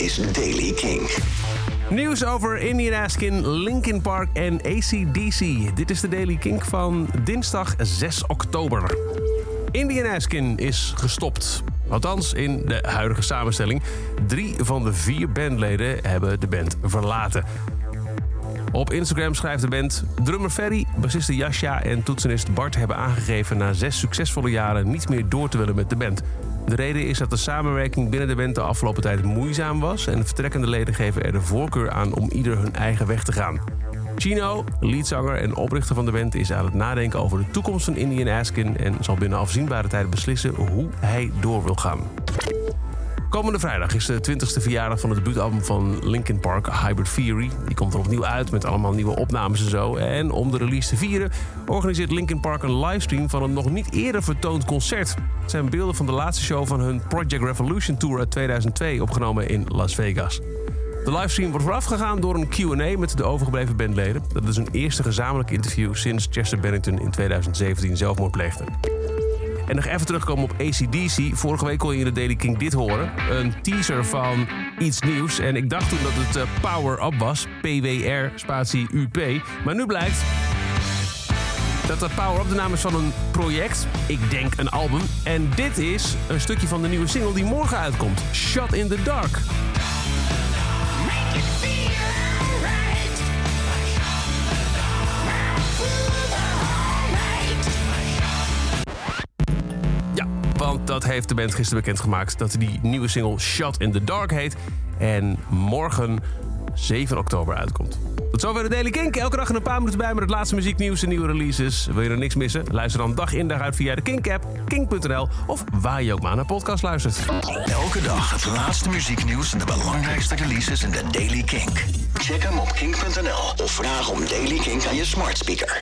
is Daily King. Nieuws over Indian Askin, Linkin Park en ACDC. Dit is de Daily Kink van dinsdag 6 oktober. Indian Askin is gestopt. Althans, in de huidige samenstelling. Drie van de vier bandleden hebben de band verlaten. Op Instagram schrijft de band... Drummer Ferry, bassiste Jasja en toetsenist Bart hebben aangegeven... na zes succesvolle jaren niet meer door te willen met de band. De reden is dat de samenwerking binnen de band de afgelopen tijd moeizaam was... en de vertrekkende leden geven er de voorkeur aan om ieder hun eigen weg te gaan. Chino, leadzanger en oprichter van de band, is aan het nadenken over de toekomst van Indian Askin... en zal binnen afzienbare tijd beslissen hoe hij door wil gaan. Komende vrijdag is de 20ste verjaardag van het debuutalbum van Linkin Park, Hybrid Theory. Die komt er opnieuw uit met allemaal nieuwe opnames en zo. En om de release te vieren organiseert Linkin Park een livestream van een nog niet eerder vertoond concert. Het zijn beelden van de laatste show van hun Project Revolution Tour uit 2002, opgenomen in Las Vegas. De livestream wordt voorafgegaan door een Q&A met de overgebleven bandleden. Dat is een eerste gezamenlijk interview sinds Chester Bennington in 2017 zelfmoord pleegde. En nog even terugkomen op ACDC. Vorige week kon je in de Daily King dit horen. Een teaser van iets nieuws. En ik dacht toen dat het uh, Power Up was. PWR spatie UP. Maar nu blijkt dat dat Power Up de naam is van een project. Ik denk een album. En dit is een stukje van de nieuwe single die morgen uitkomt. Shot in the Dark. Want dat heeft de band gisteren bekendgemaakt dat die nieuwe single Shot in the Dark heet. En morgen 7 oktober uitkomt. Tot zover de Daily Kink. Elke dag een paar minuten bij met het laatste muzieknieuws en nieuwe releases. Wil je er niks missen? Luister dan dag in dag uit via de Kink-app, kink.nl of waar je ook maar naar podcast luistert. Elke dag het laatste muzieknieuws en de belangrijkste releases in de Daily Kink. Check hem op kink.nl of vraag om Daily Kink aan je smart speaker.